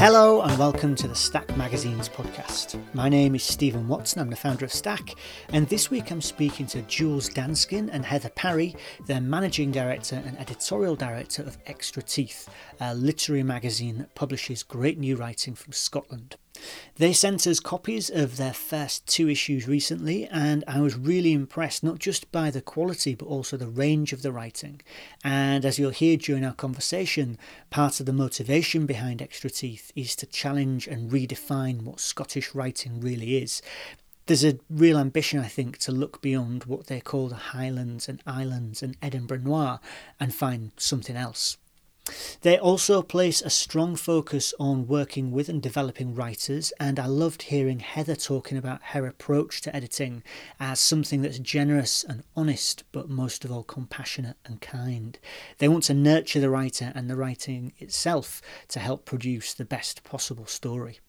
Hello and welcome to the Stack Magazine's podcast. My name is Stephen Watson, I'm the founder of Stack, and this week I'm speaking to Jules Danskin and Heather Parry, their managing director and editorial director of Extra Teeth, a literary magazine that publishes great new writing from Scotland. They sent us copies of their first two issues recently, and I was really impressed not just by the quality but also the range of the writing. And as you'll hear during our conversation, part of the motivation behind Extra Teeth is to challenge and redefine what Scottish writing really is. There's a real ambition, I think, to look beyond what they call the Highlands and Islands and Edinburgh Noir and find something else. They also place a strong focus on working with and developing writers, and I loved hearing Heather talking about her approach to editing as something that's generous and honest, but most of all compassionate and kind. They want to nurture the writer and the writing itself to help produce the best possible story.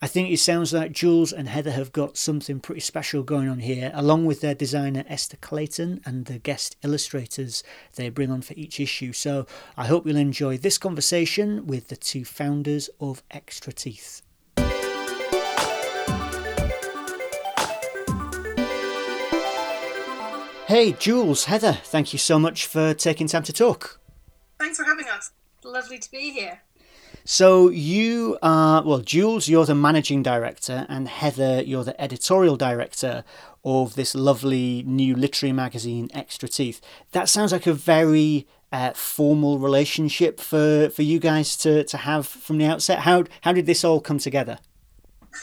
I think it sounds like Jules and Heather have got something pretty special going on here, along with their designer Esther Clayton and the guest illustrators they bring on for each issue. So I hope you'll enjoy this conversation with the two founders of Extra Teeth. Hey, Jules, Heather, thank you so much for taking time to talk. Thanks for having us. Lovely to be here. So you are well, Jules, you're the managing director, and Heather, you're the editorial director of this lovely new literary magazine, Extra Teeth. That sounds like a very uh, formal relationship for for you guys to to have from the outset. How how did this all come together?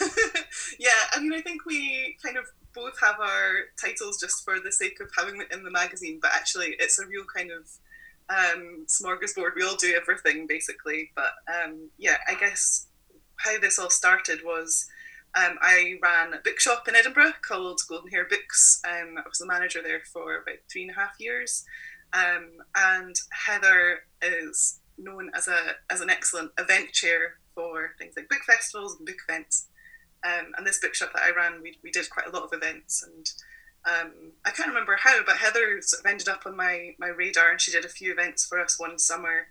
yeah, I mean, I think we kind of both have our titles just for the sake of having it in the magazine, but actually, it's a real kind of um, smorgasbord. We all do everything basically, but um, yeah, I guess how this all started was um, I ran a bookshop in Edinburgh called Golden Hare Books. Um, I was the manager there for about three and a half years, um, and Heather is known as a as an excellent event chair for things like book festivals and book events. Um, and this bookshop that I ran, we, we did quite a lot of events and um, I can't remember how, but Heather sort of ended up on my my radar, and she did a few events for us one summer.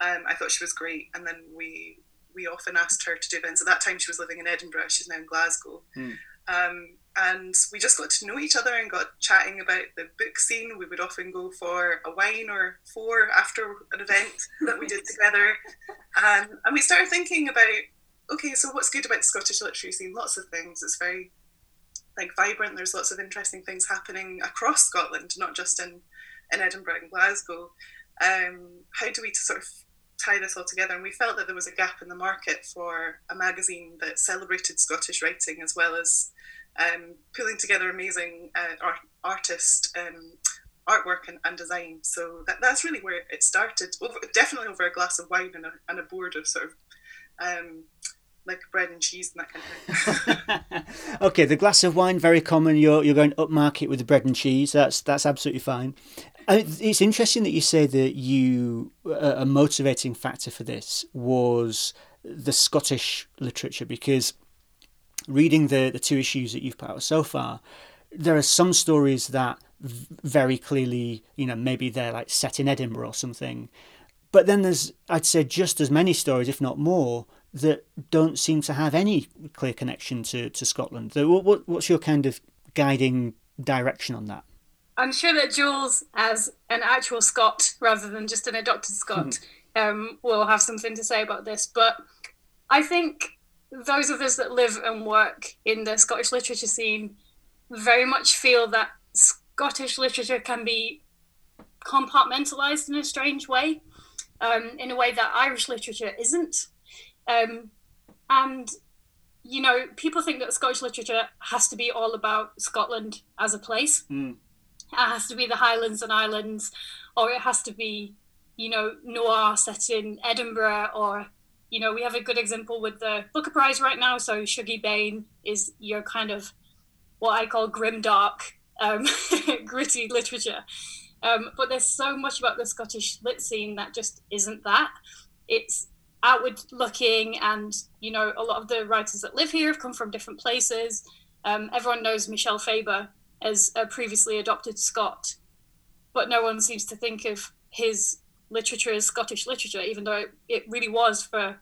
Um, I thought she was great, and then we we often asked her to do events. At that time, she was living in Edinburgh. She's now in Glasgow. Mm. Um, and we just got to know each other and got chatting about the book scene. We would often go for a wine or four after an event that we did together. Um, and we started thinking about okay, so what's good about the Scottish literary scene? Lots of things. It's very like vibrant. There's lots of interesting things happening across Scotland, not just in in Edinburgh and Glasgow. Um, how do we sort of tie this all together? And we felt that there was a gap in the market for a magazine that celebrated Scottish writing as well as um, pulling together amazing uh, art, artist um, artwork and, and, design. So that, that's really where it started. Over, definitely over a glass of wine and a, and a board of sort of um, like bread and cheese and that kind of thing. okay, the glass of wine very common. You're you're going upmarket with the bread and cheese. That's that's absolutely fine. Uh, it's interesting that you say that you uh, a motivating factor for this was the Scottish literature because reading the the two issues that you've put out so far, there are some stories that very clearly, you know, maybe they're like set in Edinburgh or something. But then there's, I'd say, just as many stories, if not more, that don't seem to have any clear connection to, to Scotland. What, what, what's your kind of guiding direction on that? I'm sure that Jules, as an actual Scot rather than just an adopted Scot, um, will have something to say about this. But I think those of us that live and work in the Scottish literature scene very much feel that Scottish literature can be compartmentalized in a strange way, um, in a way that Irish literature isn't. Um, and you know, people think that Scottish literature has to be all about Scotland as a place. Mm. It has to be the Highlands and Islands, or it has to be, you know, noir set in Edinburgh, or you know, we have a good example with the Booker Prize right now. So Shuggie Bain is your kind of what I call grim dark, um, gritty literature. Um, but there's so much about the Scottish lit scene that just isn't that. It's outward looking and you know a lot of the writers that live here have come from different places um, everyone knows Michel Faber as a previously adopted scot but no one seems to think of his literature as scottish literature even though it, it really was for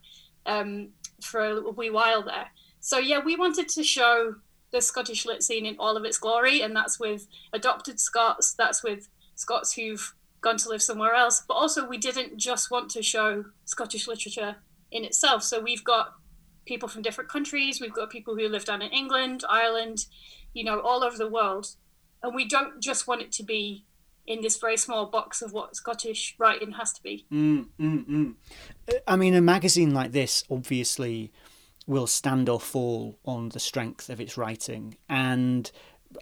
um, for a wee while there. So yeah, we wanted to show the Scottish lit scene in all of its glory, and that's with adopted Scots, that's with Scots who've gone to live somewhere else. But also, we didn't just want to show Scottish literature in itself. So we've got people from different countries. We've got people who live down in England, Ireland, you know, all over the world. And we don't just want it to be in this very small box of what Scottish writing has to be. Mm, mm, mm. I mean, a magazine like this obviously will stand or fall on the strength of its writing. And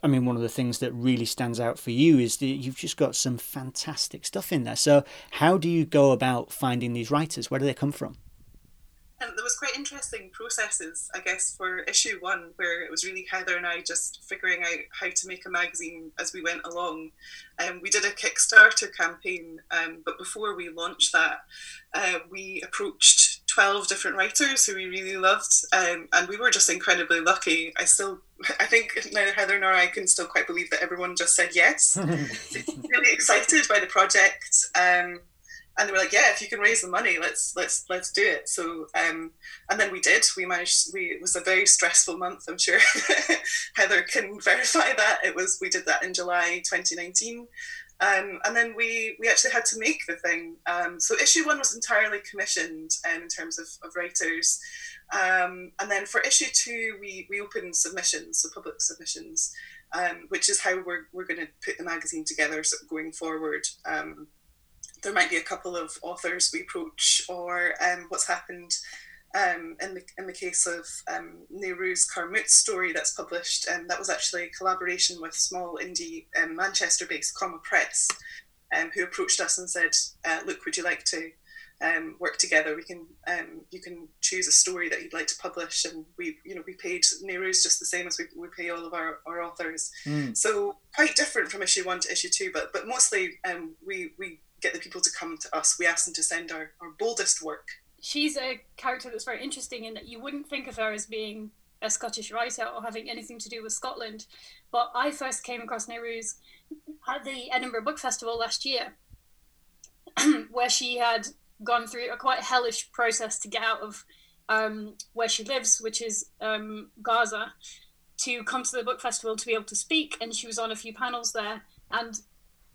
I mean, one of the things that really stands out for you is that you've just got some fantastic stuff in there. So, how do you go about finding these writers? Where do they come from? And there was quite interesting processes, I guess, for issue one, where it was really Heather and I just figuring out how to make a magazine as we went along. Um, we did a Kickstarter campaign, um, but before we launched that, uh, we approached 12 different writers who we really loved, um, and we were just incredibly lucky. I still, I think neither Heather nor I can still quite believe that everyone just said yes. really excited by the project. Um, and they were like, "Yeah, if you can raise the money, let's let's let's do it." So, um, and then we did. We managed. We it was a very stressful month. I'm sure Heather can verify that. It was. We did that in July 2019, um, and then we we actually had to make the thing. Um, so issue one was entirely commissioned um, in terms of, of writers, um, and then for issue two we we opened submissions, so public submissions, um, which is how we're we're going to put the magazine together so going forward. Um, there might be a couple of authors we approach, or what's happened um, in the in the case of um, Nayrouz Qarmout story that's published. And um, that was actually a collaboration with small indie um, Manchester-based Comma Press, um, who approached us and said, uh, "Look, would you like to?" Um, work together. We can um, you can choose a story that you'd like to publish, and we you know we paid Nayrouz just the same as we, we pay all of our, our authors. Mm. So quite different from issue one to issue two, but but mostly um, we we get the people to come to us. We ask them to send our, our boldest work. She's a character that's very interesting in that you wouldn't think of her as being a Scottish writer or having anything to do with Scotland. But I first came across Nayrouz at the Edinburgh Book Festival last year, where she had gone through a quite hellish process to get out of um, where she lives, which is um, Gaza, to come to the book festival to be able to speak. And she was on a few panels there. And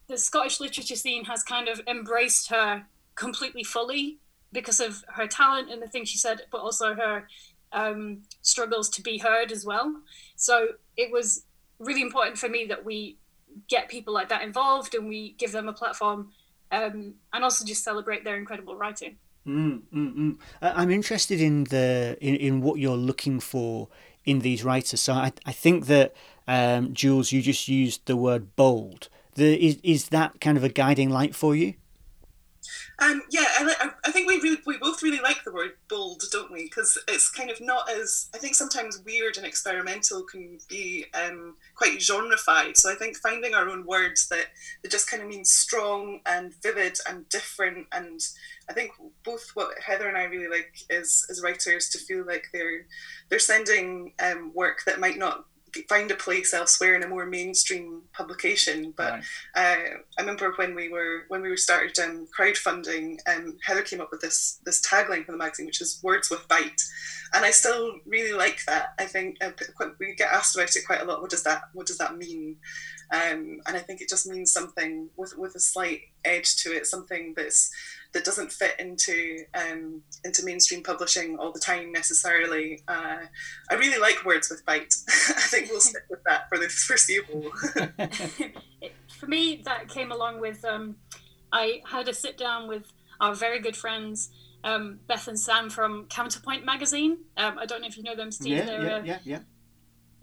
the Scottish literature scene has kind of embraced her completely fully because of her talent and the things she said, but also her um, struggles to be heard as well. So it was really important for me that we get people like that involved and we give them a platform um, and also just celebrate their incredible writing. Mm, mm, mm. I'm interested in the in, in what you're looking for in these writers. So I, I think that um, Jules, you just used the word bold the is is that kind of a guiding light for you? Um, yeah, I, I think we really, we both really like the word bold, don't we? Because it's kind of not as I think sometimes weird and experimental can be um, quite genreified. So I think finding our own words that that just kind of mean strong and vivid and different. And I think both what Heather and I really like is as writers to feel like they're they're sending um, work that might not find a place elsewhere in a more mainstream publication. But right. uh, I remember when we were when we were started um, crowdfunding, um, Heather came up with this this tagline for the magazine, which is "Words with Bite," and I still really like that. I think uh, we get asked about it quite a lot. What does that What does that mean? Um, and I think it just means something with with a slight edge to it, something that's that doesn't fit into um, into mainstream publishing all the time necessarily. Uh, I really like words with bite. I think we'll stick with that for the foreseeable. for me, that came along with um, I had a sit down with our very good friends. Um, Beth and Sam from Counterpoint magazine. Um, I don't know if you know them, Steve. Yeah, They're yeah, a, yeah, yeah.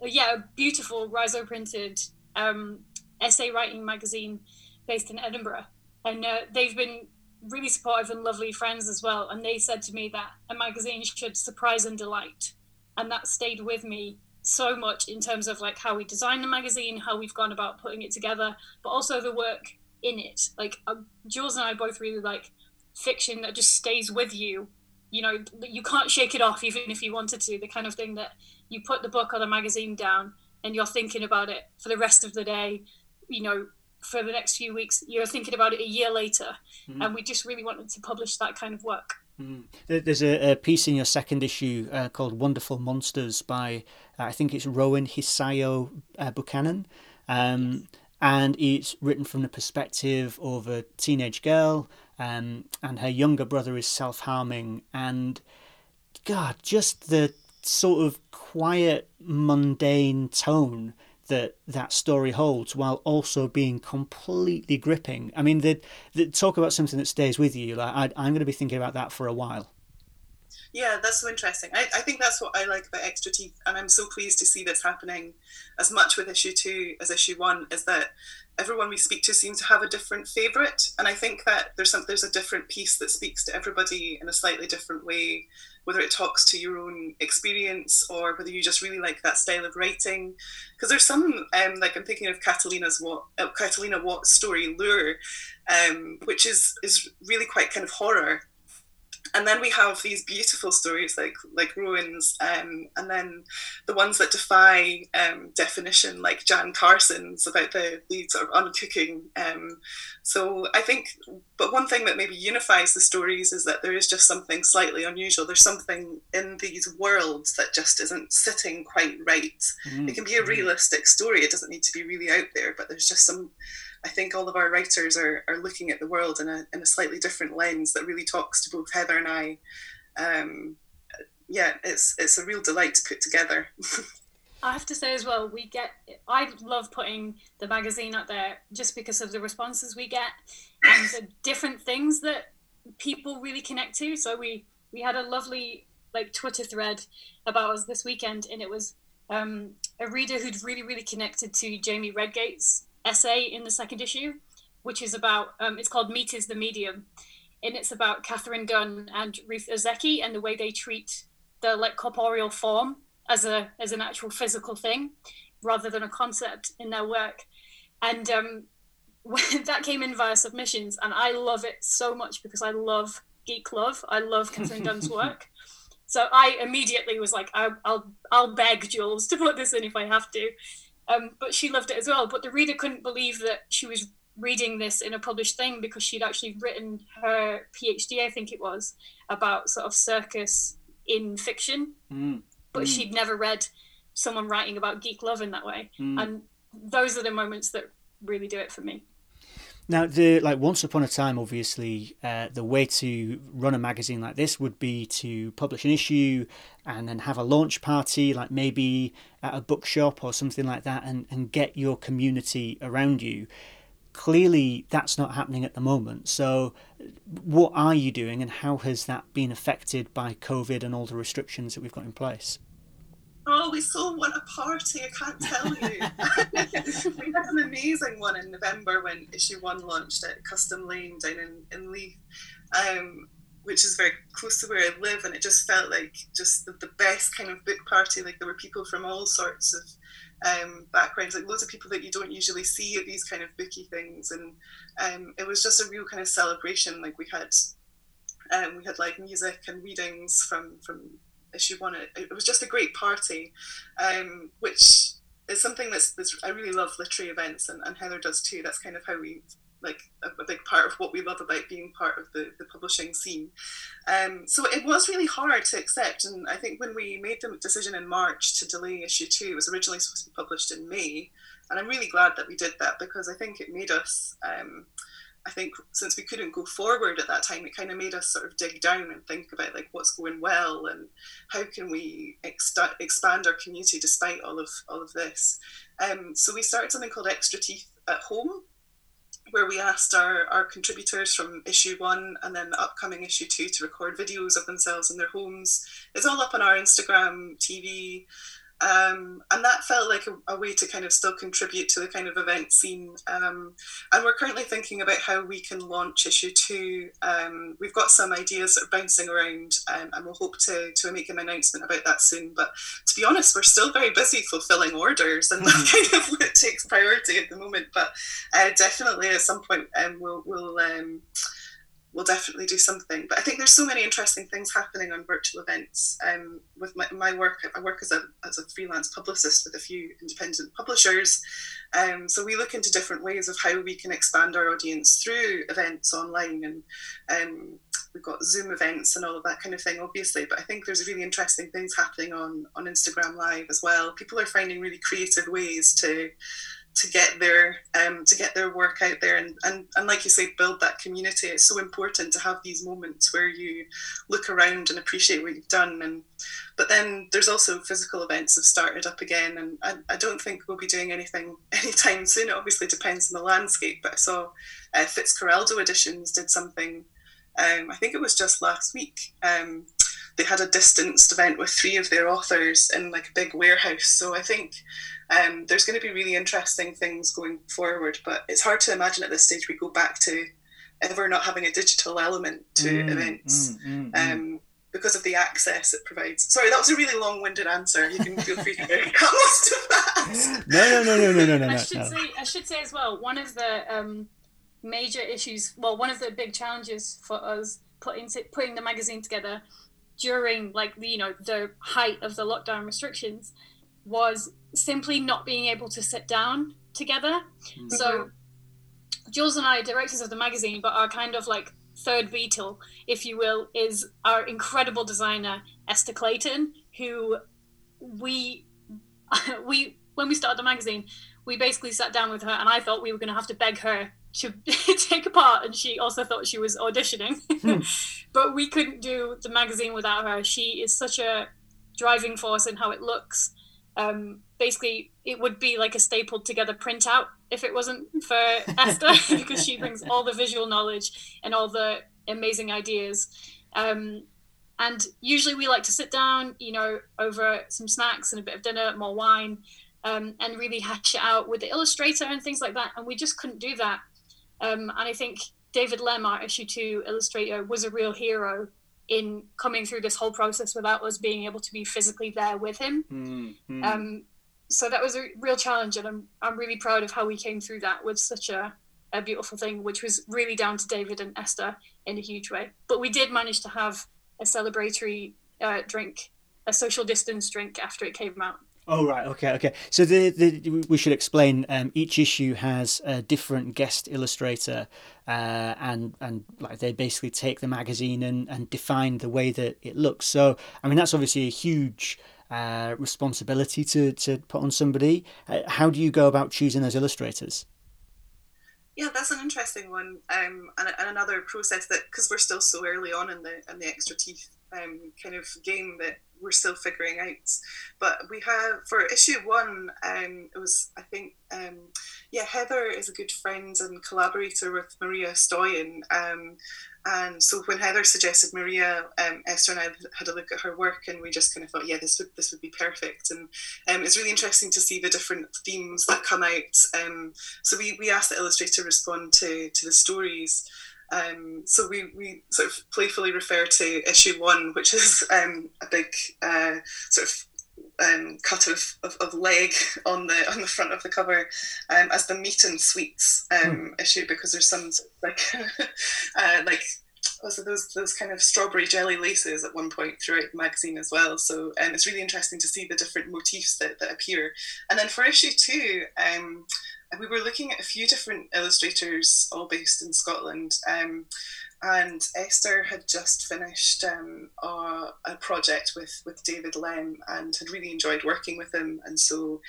yeah, a beautiful Riso printed um, essay writing magazine based in Edinburgh, and uh, they've been really supportive and lovely friends as well. And they said to me that a magazine should surprise and delight. And that stayed with me so much in terms of like how we design the magazine, how we've gone about putting it together, but also the work in it. Like uh, Jules and I both really like fiction that just stays with you. You know, you can't shake it off even if you wanted to. The kind of thing that you put the book or the magazine down and you're thinking about it for the rest of the day. You know, for the next few weeks. You're thinking about it a year later, mm-hmm. and we just really wanted to publish that kind of work. Mm. There's a, a, piece in your second issue uh, called "Wonderful Monsters" by uh, I think it's Rowan Hisayo uh, Buchanan, um, and it's written from the perspective of a teenage girl, um, and her younger brother is self-harming, and God, just the sort of quiet, mundane tone that that story holds while also being completely gripping. I mean, the, talk about something that stays with you. Like I, I'm going to be thinking about that for a while. Yeah, that's so interesting. I, I think that's what I like about Extra Teeth, and I'm so pleased to see this happening as much with issue two as issue one. Is that everyone we speak to seems to have a different favorite, and I think that there's some there's a different piece that speaks to everybody in a slightly different way whether it talks to your own experience or whether you just really like that style of writing. Because there's some, um, like I'm thinking of Catalina's what uh, Catalina Watt's story Lure, um, which is is really quite kind of horror, and then we have these beautiful stories like like Rowan's, um, and then the ones that defy um, definition, like Jan Carson's about the, the sort of uncooking. Um, so I think, but one thing that maybe unifies the stories is that there is just something slightly unusual. There's something in these worlds that just isn't sitting quite right. Mm-hmm. It can be a realistic story. It doesn't need to be really out there, but there's just some I think all of our writers are, are looking at the world in a, in a slightly different lens that really talks to both Heather and I. Um, yeah, it's it's a real delight to put together. I have to say as well, we get. I love putting the magazine out there just because of the responses we get and the different things that people really connect to. So we we had a lovely like Twitter thread about us this weekend, and it was um, a reader who'd really really connected to Jamie Redgate's essay in the second issue, which is about um, it's called Meat is the Medium, and it's about Katherine Dunn and Ruth Ozeki and the way they treat the like corporeal form as a as an actual physical thing rather than a concept in their work. And um, that came in via submissions, and I love it so much because I love geek love. I love Katherine Dunn's work. So I immediately was like, I'll, I'll, I'll beg Jules to put this in if I have to. Um, but she loved it as well. But the reader couldn't believe that she was reading this in a published thing because she'd actually written her PhD, I think it was, about sort of circus in fiction. Mm. But mm. she'd never read someone writing about geek love in that way. Mm. And those are the moments that really do it for me. Now, the like once upon a time, obviously, uh, the way to run a magazine like this would be to publish an issue and then have a launch party, like maybe at a bookshop or something like that, and, and get your community around you. Clearly, that's not happening at the moment. So, what are you doing, and how has that been affected by COVID and all the restrictions that we've got in place? Oh, we so want a party, I can't tell you. we had an amazing one in November when issue one launched at Custom Lane down in, in Leith, um, which is very close to where I live, and it just felt like just the, the best kind of book party. Like there were people from all sorts of um, backgrounds, like loads of people that you don't usually see at these kind of booky things, and um, it was just a real kind of celebration. Like we had um, we had like music and readings from from issue one. It, it was just a great party, um, which is something that's, that's, I really love literary events, and, and Heather does too. That's kind of how we like a, a, big part of what we love about being part of the, the publishing scene. Um, so it was really hard to accept, and I think when we made the decision in March to delay issue two, it was originally supposed to be published in May, and I'm really glad that we did that because I think it made us. Um, I think since we couldn't go forward at that time, it kind of made us sort of dig down and think about like what's going well and how can we ex- expand our community despite all of all of this. Um, so we started something called Extra Teeth at Home, where we asked our, our contributors from issue one and then the upcoming issue two to record videos of themselves in their homes. It's all up on our Instagram, TV, um, and that felt like a, a, way to kind of still contribute to the kind of event scene. Um, and we're currently thinking about how we can launch issue two. Um, we've got some ideas that are bouncing around, um, and we'll hope to, to make an announcement about that soon. But to be honest, we're still very busy fulfilling orders, and that mm-hmm. kind of what takes priority at the moment. But uh, definitely at some point, um, we'll, we'll um, we'll definitely do something. But I think there's so many interesting things happening on virtual events. Um, with my, my work, I work as a, as a freelance publicist with a few independent publishers. Um, so we look into different ways of how we can expand our audience through events online. And um, we've got Zoom events and all of that kind of thing, obviously. But I think there's really interesting things happening on, on Instagram Live as well. People are finding really creative ways to to get their um, to get their work out there and, and and like you say build that community. It's so important to have these moments where you look around and appreciate what you've done. And but then there's also physical events have started up again and I, I don't think we'll be doing anything anytime soon. It obviously depends on the landscape but I saw uh, Fitzcarraldo Editions did something um, I think it was just last week. Um, they had a distanced event with three of their authors in like a big warehouse. So I think um, there's going to be really interesting things going forward, but it's hard to imagine at this stage we go back to ever not having a digital element to mm, events mm, mm, um, because of the access it provides. Sorry, that was a really long-winded answer. You can feel free to cut most of that. No, no, no, no, no, no, no. I should no. say, I should say as well, one of the um, major issues, well, one of the big challenges for us putting putting the magazine together during like the you know the height of the lockdown restrictions was simply not being able to sit down together. Mm-hmm. So Jules and I, directors of the magazine, but our kind of like third Beatle, if you will, is our incredible designer Esther Clayton, who we we when we started the magazine, we basically sat down with her, and I thought we were going to have to beg her to take a part, and she also thought she was auditioning, hmm. but we couldn't do the magazine without her. She is such a driving force in how it looks um, basically it would be like a stapled together printout if it wasn't for Esther because she brings all the visual knowledge and all the amazing ideas. Um, and usually we like to sit down, you know, over some snacks and a bit of dinner, more wine, um, and really hash it out with the illustrator and things like that. And we just couldn't do that. Um, and I think David Lem, our issue two illustrator, was a real hero in coming through this whole process without us being able to be physically there with him. Mm-hmm. Um, so that was a real challenge, and I'm I'm really proud of how we came through that with such a a beautiful thing, which was really down to David and Esther in a huge way. But we did manage to have a celebratory uh, drink, a social distance drink after it came out. Oh right, okay, okay. So the, the we should explain. Um, each issue has a different guest illustrator, uh, and and like they basically take the magazine and and define the way that it looks. So I mean that's obviously a huge uh, responsibility to to put on somebody. Uh, how do you go about choosing those illustrators? Yeah, that's an interesting one, um, and, and another process that because we're still so early on in the in the extra teeth um, kind of game that we're still figuring out. But we have for issue one, um, it was I think um, yeah Heather is a good friend and collaborator with Maria Stoyan. Um, and so when Heather suggested Maria, um, Esther and I had a look at her work, and we just kind of thought, yeah, this would this would be perfect. And um, it's really interesting to see the different themes that come out. Um, so we, we asked the illustrator to respond to to the stories. Um, so we, we sort of playfully refer to issue one, which is um, a big uh, sort of um, cut of, of, of, leg on the on the front of the cover um, as the meat and sweets um, hmm. issue because there's some like uh, like also those those kind of strawberry jelly laces at one point throughout the magazine as well. So um, it's really interesting to see the different motifs that, that appear. And then for issue two, um, we were looking at a few different illustrators, all based in Scotland. Um, and Esther had just finished um, a, a, project with, with David Lem and had really enjoyed working with him. And so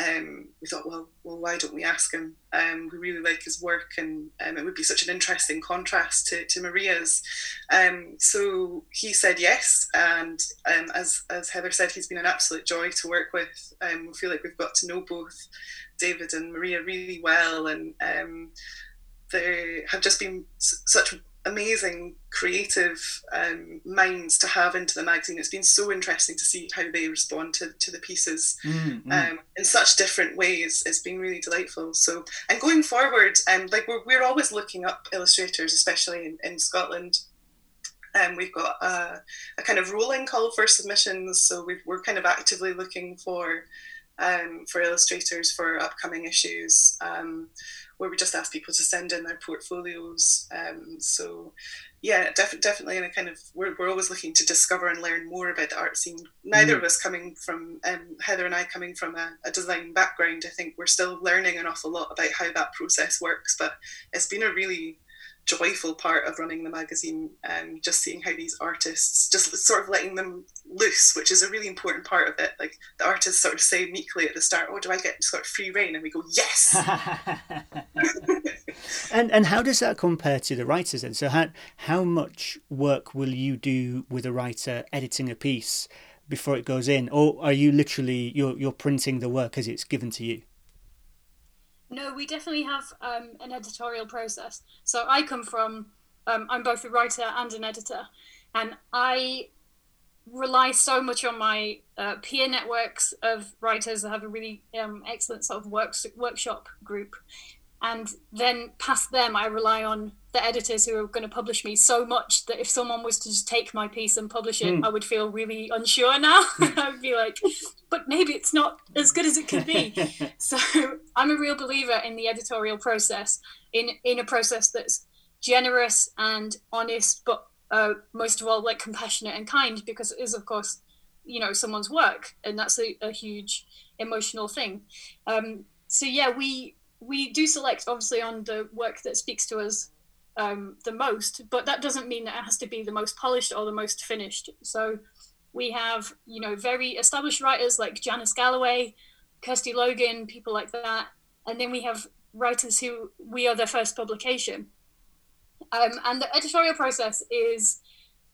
um, we thought, well, well, why don't we ask him? Um, we really like his work, and um, it would be such an interesting contrast to, to Maria's. Um, so he said yes, and um, as as Heather said, he's been an absolute joy to work with. We feel like we've got to know both David and Maria really well, and they have just been such amazing creative um, minds to have into the magazine. It's been so interesting to see how they respond to, to the pieces mm-hmm. um, in such different ways. It's been really delightful. So, and going forward, um, like we're, we're always looking up illustrators, especially in, in Scotland. Um, we've got a, a, kind of rolling call for submissions, so we are kind of actively looking for um, for illustrators for upcoming issues. Um, where we just ask people to send in their portfolios. Um, so yeah, def- definitely, and a kind of we're, we're always looking to discover and learn more about the art scene. Neither mm. of us coming from um, Heather and I coming from a, a, design background. I think we're still learning an awful lot about how that process works. But it's been a really joyful part of running the magazine and um, just seeing how these artists just sort of letting them loose which is a really important part of it. Like the artists sort of say meekly at the start oh do i get sort of free reign? And we go yes! And and how does that compare to the writers then? So how how much work will you do with a writer editing a piece before it goes in? Or are you literally you're you're printing the work as it's given to you no, we definitely have um, an editorial process. So I come from, um, I'm both a writer and an editor, and I rely so much on my uh, peer networks of writers that have a really um, excellent sort of works, workshop group and then past them i rely on the editors who are going to publish me so much that if someone was to just take my piece and publish it mm. i would feel really unsure now. I would be like but maybe it's not as good as it could be. So i'm a real believer in the editorial process in in a process that's generous and honest but uh, most of all like compassionate and kind because it is of course you know someone's work and that's a, a huge emotional thing. Um, so yeah we we do select obviously on the work that speaks to us um, the most, but that doesn't mean that it has to be the most polished or the most finished. So we have, you know, very established writers like Janice Galloway, Kirsty Logan, people like that, and then we have writers who we are their first publication. Um, and the editorial process is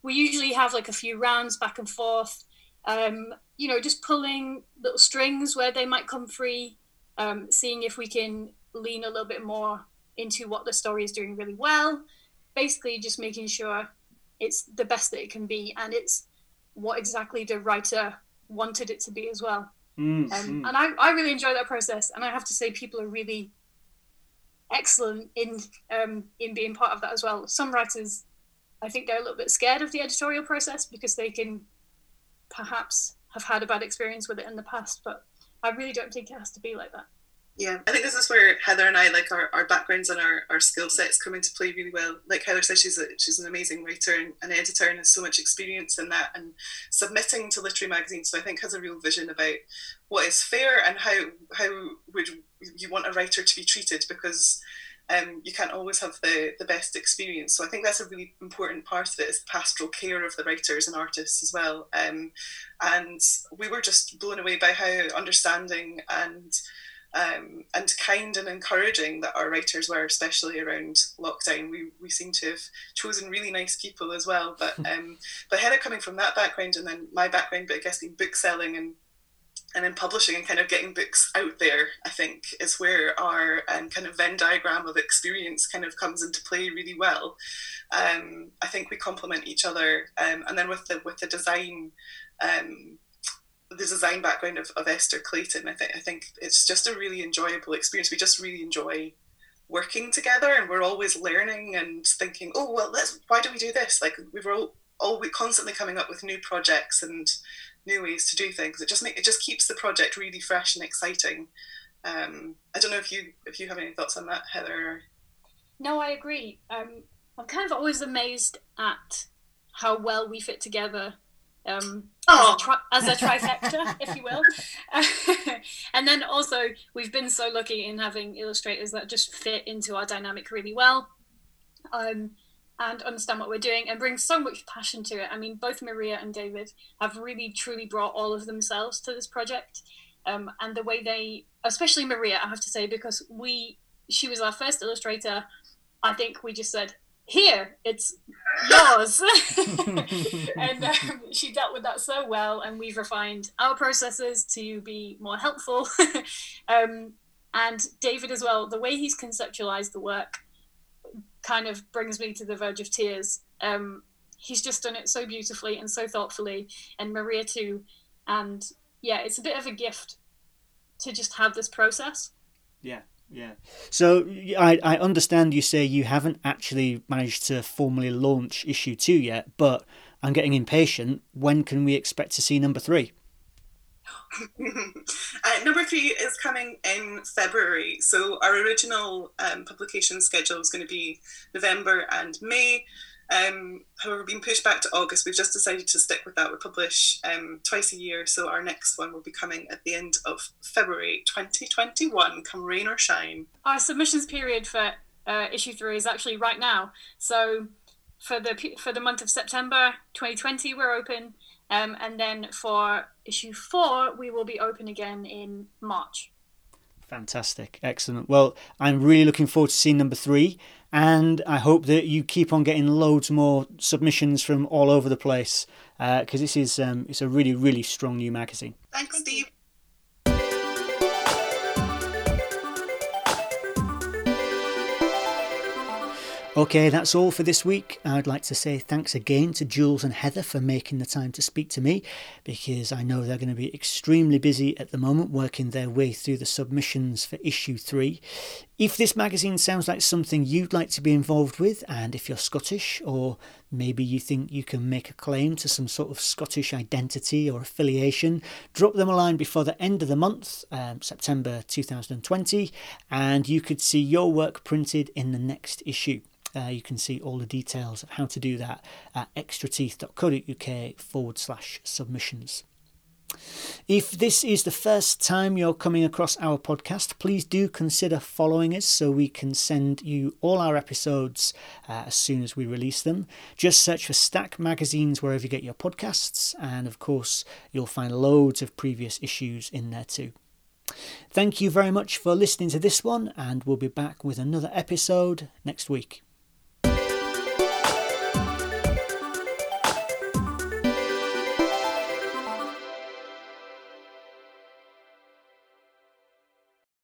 we usually have like a few rounds back and forth, um, you know, just pulling little strings where they might come free, um, seeing if we can lean a little bit more into what the story is doing really well. Basically, just making sure it's the best that it can be and it's what exactly the writer wanted it to be as well. Mm, um, And I, I really enjoy that process. And I have to say, people are really excellent in um, in being part of that as well. Some writers, I think they're a little bit scared of the editorial process because they can perhaps have had a bad experience with it in the past. But I really don't think it has to be like that. Yeah, I think this is where Heather and I like our, our backgrounds and our, our skill sets come into play really well. Like Heather says, she's a, she's an amazing writer and an editor and has so much experience in that and submitting to literary magazines. So I think has a real vision about what is fair and how how would you want a writer to be treated because um, you can't always have the, the best experience. So I think that's a really important part of it is the pastoral care of the writers and artists as well. Um, and we were just blown away by how understanding and um, and kind and encouraging that our writers were, especially around lockdown. We, we seem to have chosen really nice people as well. But um, but Heather coming from that background and then my background, but I guess in book selling and and in publishing and kind of getting books out there, I think is where our um, kind of Venn diagram of experience kind of comes into play really well. Um, I think we complement each other, um, and then with the with the design um, the design background of, of Esther Clayton, I think I think it's just a really enjoyable experience. We just really enjoy working together, and we're always learning and thinking, oh well, let's why do we do this? Like we are all always constantly coming up with new projects and new ways to do things. It just make it just keeps the project really fresh and exciting. Um, I don't know if you if you have any thoughts on that, Heather. No, I agree. Um, I'm kind of always amazed at how well we fit together um, oh. as, a tri- as, a trifecta, if you will. and then also, we've been so lucky in having illustrators that just fit into our dynamic really well um, and understand what we're doing and bring so much passion to it. I mean, both Maria and David have really, truly brought all of themselves to this project. Um, and the way they, especially Maria, I have to say, because we, she was our first illustrator. I think we just said, here it's yours. And um, she dealt with that so well and we've refined our processes to be more helpful. Um, and david as well the way he's conceptualized the work kind of brings me to the verge of tears. Um, he's just done it so beautifully and so thoughtfully and maria too. And yeah it's a bit of a gift to just have this process. Yeah yeah. So I, I understand you say you haven't actually managed to formally launch issue two yet, but I'm getting impatient. When can we expect to see number three? uh, number three is coming in February. So our original um, publication schedule was going to be November and May. Um, however, being pushed back to August, we've just decided to stick with that. We publish um, twice a year, so our next one will be coming at the end of February 2021, come rain or shine. Our submissions period for uh, issue three is actually right now. So for the for the month of September 2020, we're open, um, and then for issue four, we will be open again in March. Fantastic, excellent. Well, I'm really looking forward to seeing number three, and I hope that you keep on getting loads more submissions from all over the place because uh, this is um, it's a really really strong new magazine. Thanks, Steve. Okay, that's all for this week. I'd like to say thanks again to Jules and Heather for making the time to speak to me because I know they're going to be extremely busy at the moment working their way through the submissions for issue three. If this magazine sounds like something you'd like to be involved with, and if you're Scottish, or maybe you think you can make a claim to some sort of Scottish identity or affiliation, drop them a line before the end of the month, um, September 2020, and you could see your work printed in the next issue. Uh, you can see all the details of how to do that at extrateeth.co.uk forward slash submissions. If this is the first time you're coming across our podcast, please do consider following us so we can send you all our episodes uh, as soon as we release them. Just search for Stack Magazines wherever you get your podcasts, and of course, you'll find loads of previous issues in there too. Thank you very much for listening to this one, and we'll be back with another episode next week.